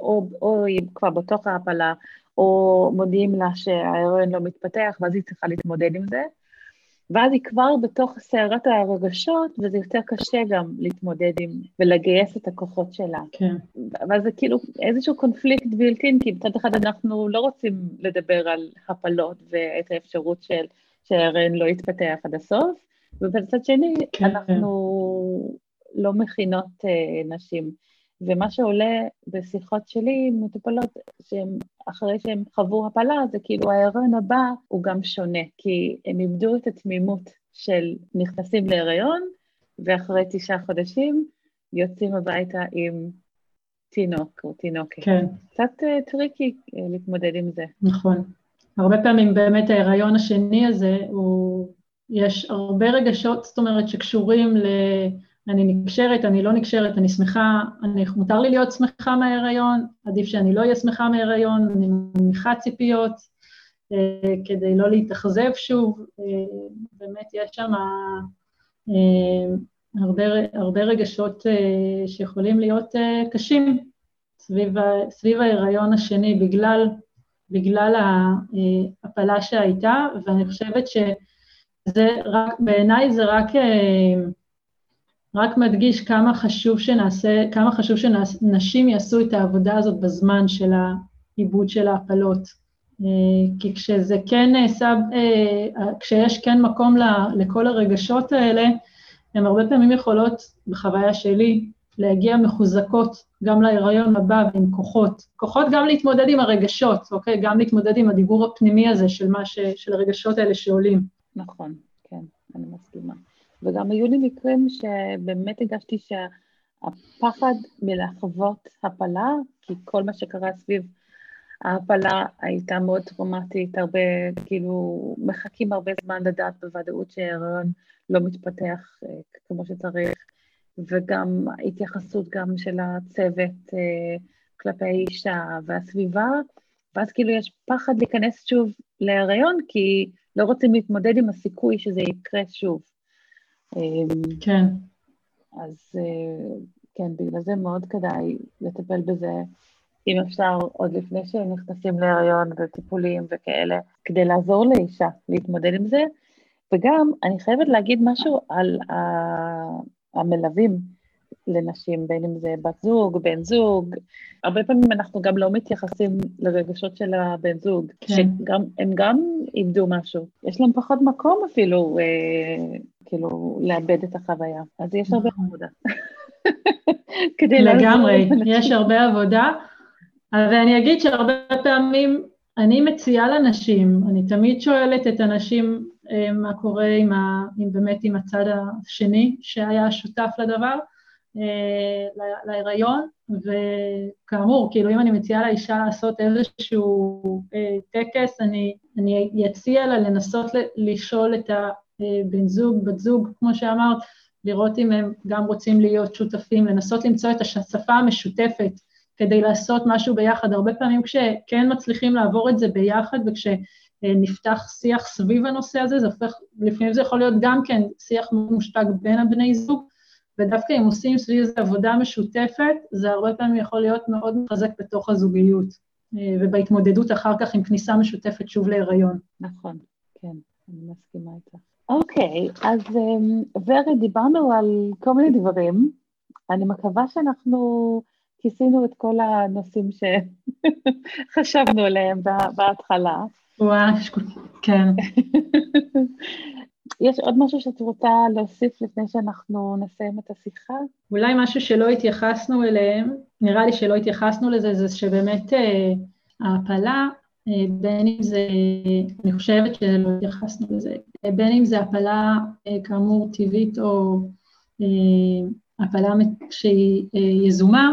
או, או היא כבר בתוך ההפלה, או מודיעים לה שההיריון לא מתפתח, ואז היא צריכה להתמודד עם זה, ואז היא כבר בתוך סערת הרגשות, וזה יותר קשה גם להתמודד עם, ולגייס את הכוחות שלה. כן. אבל זה כאילו איזשהו קונפליקט בלתי, כי מצד אחד אנחנו לא רוצים לדבר על הפלות ואת האפשרות של שהרן לא יתפתח עד הסוף, ובצד שני, כן. אנחנו לא מכינות uh, נשים. ומה שעולה בשיחות שלי עם מטופלות, שהם, אחרי שהם חוו הפלה, זה כאילו ההיריון הבא הוא גם שונה, כי הם איבדו את התמימות של נכנסים להיריון, ואחרי תשעה חודשים יוצאים הביתה עם תינוק או תינוקת. כן. קצת uh, טריקי uh, להתמודד עם זה. נכון. הרבה פעמים באמת ההיריון השני הזה, הוא, יש הרבה רגשות, זאת אומרת, שקשורים ל... אני נקשרת, אני לא נקשרת, אני שמחה, אני, מותר לי להיות שמחה מההיריון, עדיף שאני לא אהיה שמחה מההיריון, אני מניחה ציפיות אה, כדי לא להתאכזב שוב, אה, באמת יש שם אה, הרבה, הרבה רגשות אה, שיכולים להיות אה, קשים סביב, סביב ההיריון השני בגלל, בגלל ההפלה אה, שהייתה, ואני חושבת שזה רק, בעיניי זה רק... אה, רק מדגיש כמה חשוב שנעשה, כמה חשוב שנשים יעשו את העבודה הזאת בזמן של העיבוד של ההפלות. אה, כי כשזה כן נעשה, אה, כשיש כן מקום לכל הרגשות האלה, הן הרבה פעמים יכולות, בחוויה שלי, להגיע מחוזקות גם להיריון הבא ועם כוחות. כוחות גם להתמודד עם הרגשות, אוקיי? גם להתמודד עם הדיבור הפנימי הזה של, ש, של הרגשות האלה שעולים. נכון, כן, אני מסכימה. וגם היו לי מקרים שבאמת הרגשתי שהפחד מלחוות הפלה, כי כל מה שקרה סביב ההפלה הייתה מאוד טראומטית, הרבה, כאילו, מחכים הרבה זמן לדעת בוודאות שההריון לא מתפתח אה, כמו שצריך, וגם התייחסות גם של הצוות אה, כלפי האישה והסביבה, ואז כאילו יש פחד להיכנס שוב להריון, כי לא רוצים להתמודד עם הסיכוי שזה יקרה שוב. כן. אז אה, כן, בגלל זה מאוד כדאי לטפל בזה אם אפשר, עוד לפני שהם נכנסים להריון וטיפולים וכאלה, כדי לעזור לאישה להתמודד עם זה. וגם, אני חייבת להגיד משהו על המלווים לנשים, בין אם זה בת זוג, בן זוג. הרבה פעמים אנחנו גם לא מתייחסים לרגשות של הבן זוג, כן. שהם גם איבדו משהו. יש להם פחות מקום אפילו, אה, כאילו, לאבד את החוויה. אז יש הרבה נכון. עבודה. [LAUGHS] לגמרי, יש הרבה עבודה. ואני אגיד שהרבה פעמים אני מציעה לנשים, אני תמיד שואלת את הנשים אה, מה קורה עם, ה, עם באמת עם הצד השני שהיה שותף לדבר, להיריון, וכאמור, כאילו אם אני מציעה לאישה לעשות איזשהו אה, טקס, אני, אני אציע לה לנסות לשאול את הבן זוג, בת זוג, כמו שאמרת, לראות אם הם גם רוצים להיות שותפים, לנסות למצוא את השפה המשותפת כדי לעשות משהו ביחד. הרבה פעמים כשכן מצליחים לעבור את זה ביחד וכשנפתח שיח סביב הנושא הזה, זה הופך, לפעמים זה יכול להיות גם כן שיח מושתק בין הבני זוג, ודווקא אם עושים סביב זה עבודה משותפת, זה הרבה פעמים יכול להיות מאוד מחזק בתוך הזוגיות, אה, ובהתמודדות אחר כך עם כניסה משותפת שוב להיריון. נכון, כן, אני מסכימה איתך. אוקיי, אז אמ, ורד, דיברנו על כל מיני דברים. אני מקווה שאנחנו כיסינו את כל הנושאים שחשבנו עליהם בהתחלה. וואו, כן. [LAUGHS] יש עוד משהו שאת רוצה להוסיף לפני שאנחנו נסיים את השיחה? אולי משהו שלא התייחסנו אליהם, נראה לי שלא התייחסנו לזה, זה שבאמת אה, ההפלה, אה, בין אם זה, אני חושבת שלא התייחסנו לזה, בין אם זה הפלה אה, כאמור טבעית או אה, הפלה שהיא יזומה,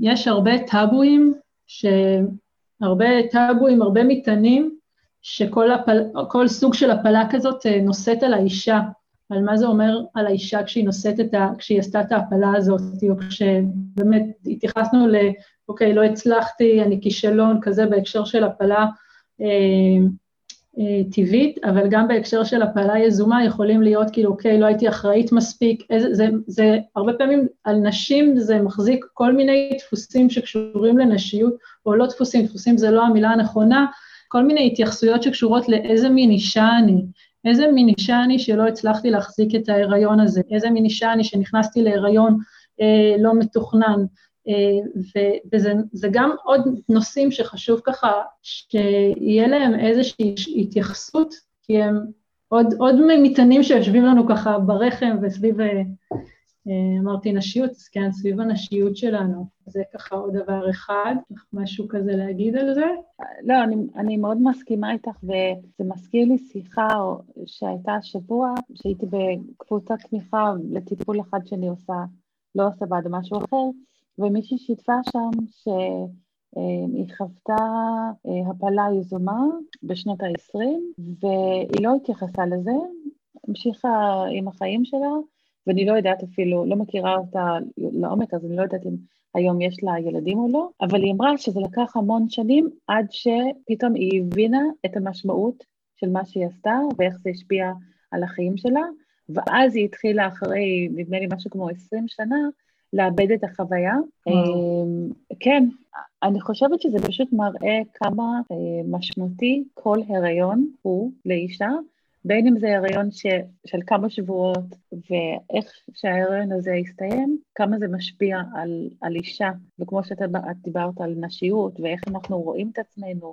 יש הרבה טאבואים, הרבה טאבואים, הרבה מטענים, שכל הפל, סוג של הפלה כזאת אה, נושאת על האישה, על מה זה אומר על האישה כשהיא נושאת את ה... כשהיא עשתה את ההפלה הזאת, או כשבאמת התייחסנו ל... אוקיי, לא הצלחתי, אני כישלון, כזה בהקשר של הפלה אה, אה, טבעית, אבל גם בהקשר של הפלה יזומה יכולים להיות כאילו, אוקיי, לא הייתי אחראית מספיק, איזה, זה, זה הרבה פעמים על נשים זה מחזיק כל מיני דפוסים שקשורים לנשיות, או לא דפוסים, דפוסים זה לא המילה הנכונה, כל מיני התייחסויות שקשורות לאיזה מין אישה אני, איזה מין אישה אני שלא הצלחתי להחזיק את ההיריון הזה, איזה מין אישה אני שנכנסתי להיריון אה, לא מתוכנן, אה, וזה גם עוד נושאים שחשוב ככה שיהיה להם איזושהי התייחסות, כי הם עוד, עוד מטענים שיושבים לנו ככה ברחם וסביב אה, אמרתי נשיות, אז כן, סביב הנשיות שלנו. זה ככה עוד דבר אחד, משהו כזה להגיד על זה? לא, אני, אני מאוד מסכימה איתך, וזה מזכיר לי שיחה שהייתה השבוע, שהייתי בקבוצת תמיכה לטיפול אחד שאני עושה, לא עושה בעד משהו אחר, ומישהי שיתפה שם שהיא חוותה אה, הפלה יזומה בשנות ה-20, והיא לא התייחסה לזה, המשיכה עם החיים שלה, ואני לא יודעת אפילו, לא מכירה אותה לעומק, אז אני לא יודעת אם היום יש לה ילדים או לא, אבל היא אמרה שזה לקח המון שנים עד שפתאום היא הבינה את המשמעות של מה שהיא עשתה ואיך זה השפיע על החיים שלה, ואז היא התחילה אחרי, נדמה לי משהו כמו 20 שנה, לאבד את החוויה. אמ, כן, אני חושבת שזה פשוט מראה כמה אה, משמעותי כל הריון הוא לאישה, בין אם זה הריון ש, של כמה שבועות, ואיך שההריון הזה יסתיים, כמה זה משפיע על, על אישה, וכמו שאת דיברת על נשיות, ואיך אנחנו רואים את עצמנו,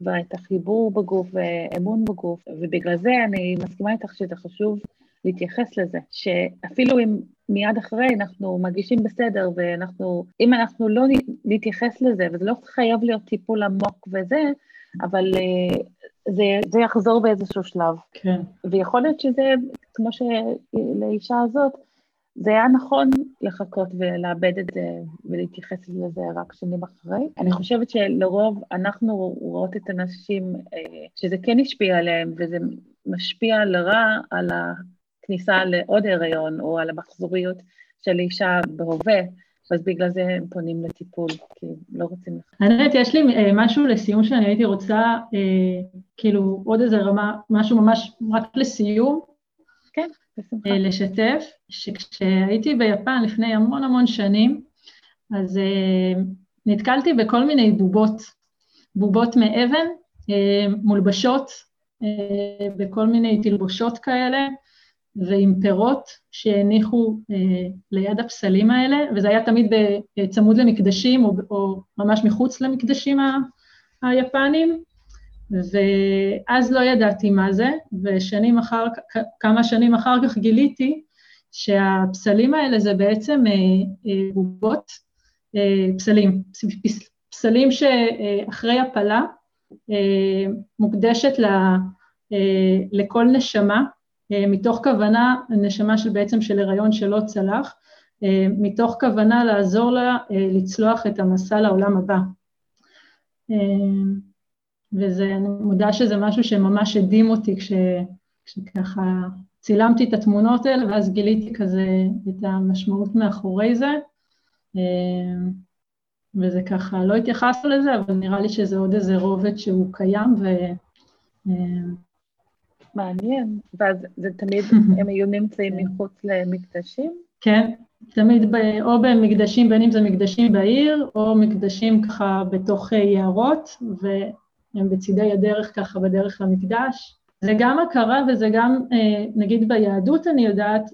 ואת החיבור בגוף ואמון בגוף, ובגלל זה אני מסכימה איתך שזה חשוב להתייחס לזה, שאפילו אם מיד אחרי אנחנו מרגישים בסדר, ואנחנו, אם אנחנו לא נתייחס לזה, וזה לא חייב להיות טיפול עמוק וזה, אבל אה, זה, זה יחזור באיזשהו שלב. כן. ויכול להיות שזה, כמו שלאישה הזאת, זה היה נכון לחכות ולאבד את זה ולהתייחס לזה רק שנים אחרי. אני חושבת שלרוב אנחנו רואות את הנשים אה, שזה כן השפיע עליהן וזה משפיע לרע על הכניסה לעוד הריון או על המחזוריות של אישה בהווה. אז בגלל זה הם פונים לטיפול, כי לא רוצים... האמת, יש לי אה, משהו לסיום שאני הייתי רוצה, אה, כאילו, עוד איזה רמה, משהו ממש רק לסיום. כן, בשמחה. אה, לשתף, שכשהייתי ביפן לפני המון המון שנים, אז נתקלתי בכל מיני בובות, בובות מאבן, מולבשות בכל מיני תלבושות כאלה, ועם פירות שהניחו ליד הפסלים האלה, וזה היה תמיד צמוד למקדשים או, או ממש מחוץ למקדשים היפנים, ואז לא ידעתי מה זה, ושנים אחר, כמה שנים אחר כך גיליתי שהפסלים האלה זה בעצם בובות, פסלים, פסלים שאחרי הפלה מוקדשת לכל נשמה, מתוך כוונה, נשמה של בעצם של הריון שלא צלח, מתוך כוונה לעזור לה לצלוח את המסע לעולם הבא. וזה, אני מודה שזה משהו שממש הדהים אותי כש, כשככה צילמתי את התמונות האלה, ואז גיליתי כזה את המשמעות מאחורי זה. וזה ככה, לא התייחסנו לזה, אבל נראה לי שזה עוד איזה רובד שהוא קיים, ו... מעניין, ואז זה תמיד, [LAUGHS] הם היו נמצאים כן. מחוץ למקדשים? כן, תמיד ב, או במקדשים, בין אם זה מקדשים בעיר, או מקדשים ככה בתוך יערות, והם בצידי הדרך ככה בדרך למקדש. זה גם הכרה וזה גם, אה, נגיד ביהדות אני יודעת,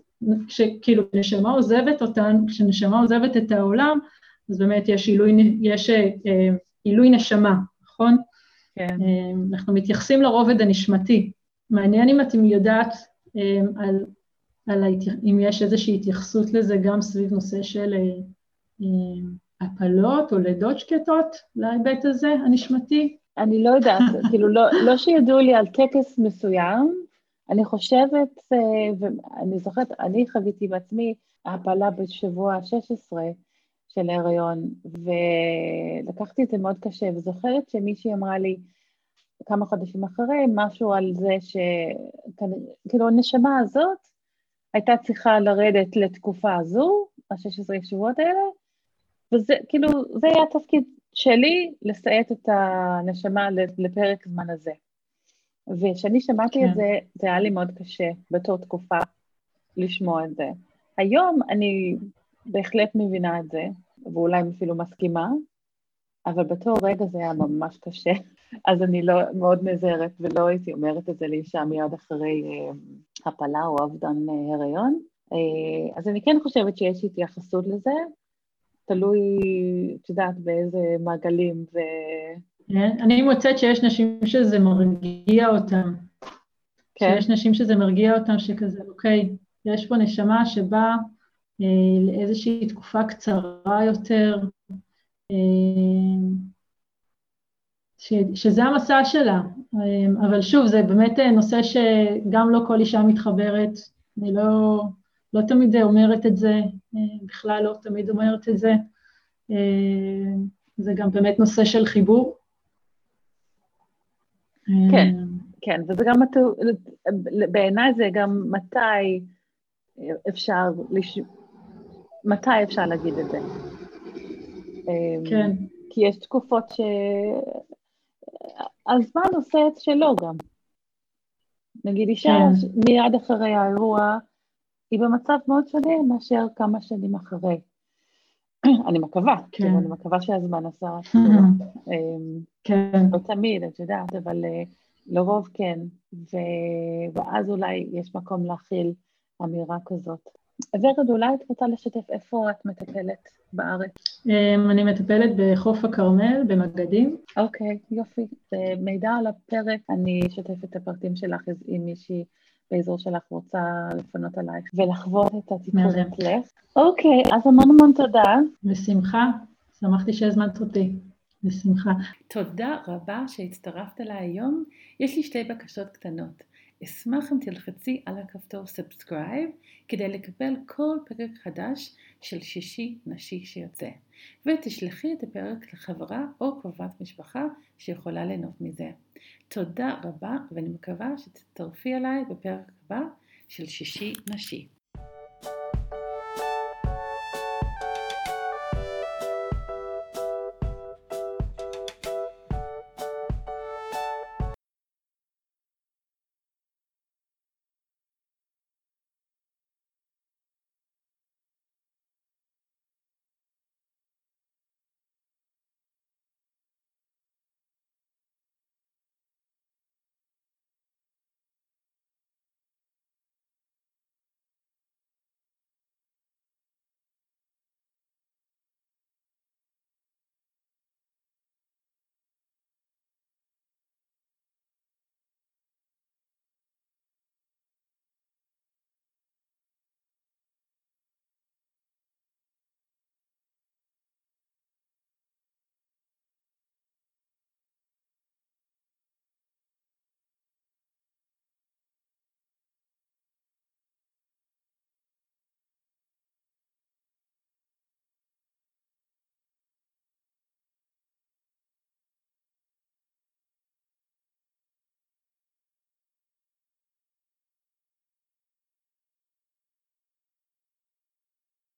כשכאילו נשמה עוזבת אותן, כשנשמה עוזבת את העולם, אז באמת יש עילוי, יש אה, עילוי נשמה, נכון? כן. אנחנו מתייחסים לרובד הנשמתי, מעניין אם אתם יודעת אמ, על, על אם יש איזושהי התייחסות לזה גם סביב נושא של אה, אמ, הפלות או לידות שקטות להיבט הזה, הנשמתי? אני לא יודעת, [LAUGHS] כאילו לא, לא שידעו לי על טקס מסוים, אני חושבת, אה, ואני זוכרת, אני חוויתי בעצמי הפלה בשבוע ה-16 של ההריון, ולקחתי את זה מאוד קשה, וזוכרת שמישהי אמרה לי, כמה חודשים אחרי, משהו על זה שכאילו הנשמה הזאת הייתה צריכה לרדת לתקופה הזו, ה-16 שבועות האלה, וזה כאילו, זה היה התפקיד שלי לסייט את הנשמה לפרק זמן הזה. וכשאני שמעתי כן. את זה, זה היה לי מאוד קשה בתור תקופה לשמוע את זה. היום אני בהחלט מבינה את זה, ואולי אפילו מסכימה, אבל בתור רגע זה היה ממש קשה. [LAUGHS] אז אני לא מאוד נזהרת ולא הייתי אומרת את זה לאישה מיד אחרי אה, הפלה או אבדן אה, הריון. אה, אז אני כן חושבת שיש התייחסות לזה, תלוי, את יודעת, באיזה מעגלים ו... כן, אני מוצאת שיש נשים שזה מרגיע אותם. כן. שיש נשים שזה מרגיע אותם, שכזה, אוקיי, יש פה נשמה שבאה אה, לאיזושהי תקופה קצרה יותר, ש, שזה המסע שלה, אמ, אבל שוב, זה באמת אה, נושא שגם לא כל אישה מתחברת, אני לא, לא תמיד אומרת את זה, אה, בכלל לא תמיד אומרת את זה, אה, זה גם באמת נושא של חיבור. כן, כן, וזה גם, בעיניי זה גם מתי אפשר, לש... מתי אפשר להגיד את זה. כן. כי יש תקופות ש... הזמן עושה את שלו גם. נגיד אישה כן. מיד אחרי האירוע, היא במצב מאוד שונה מאשר כמה שנים אחרי. [CLEARS THROAT] אני מקווה, כן. כאילו, אני מקווה שהזמן עשה [LAUGHS] אמ, כן. לא תמיד, את יודעת, אבל אה, לרוב כן. ואז אולי יש מקום להכיל אמירה כזאת. ורד, אולי את רוצה לשתף איפה את מטפלת בארץ? אמ, אני מטפלת בחוף הכרמל, במגדים. אוקיי, יופי. מידע על הפרק, אני אשתף את הפרטים שלך אם מישהי באזור שלך רוצה לפנות עלייך ולחוות את הטיפול אצלך. אוקיי, אז המון המון תודה. בשמחה, שמחתי שהזמנת אותי. בשמחה. תודה רבה שהצטרפת אליי היום. יש לי שתי בקשות קטנות. אשמח אם תלחצי על הכפתור subscribe כדי לקבל כל פרק חדש של שישי נשי שיוצא, ותשלחי את הפרק לחברה או קרובת משפחה שיכולה ליהנות מזה. תודה רבה ואני מקווה שתצטרפי אליי בפרק הבא של שישי נשי.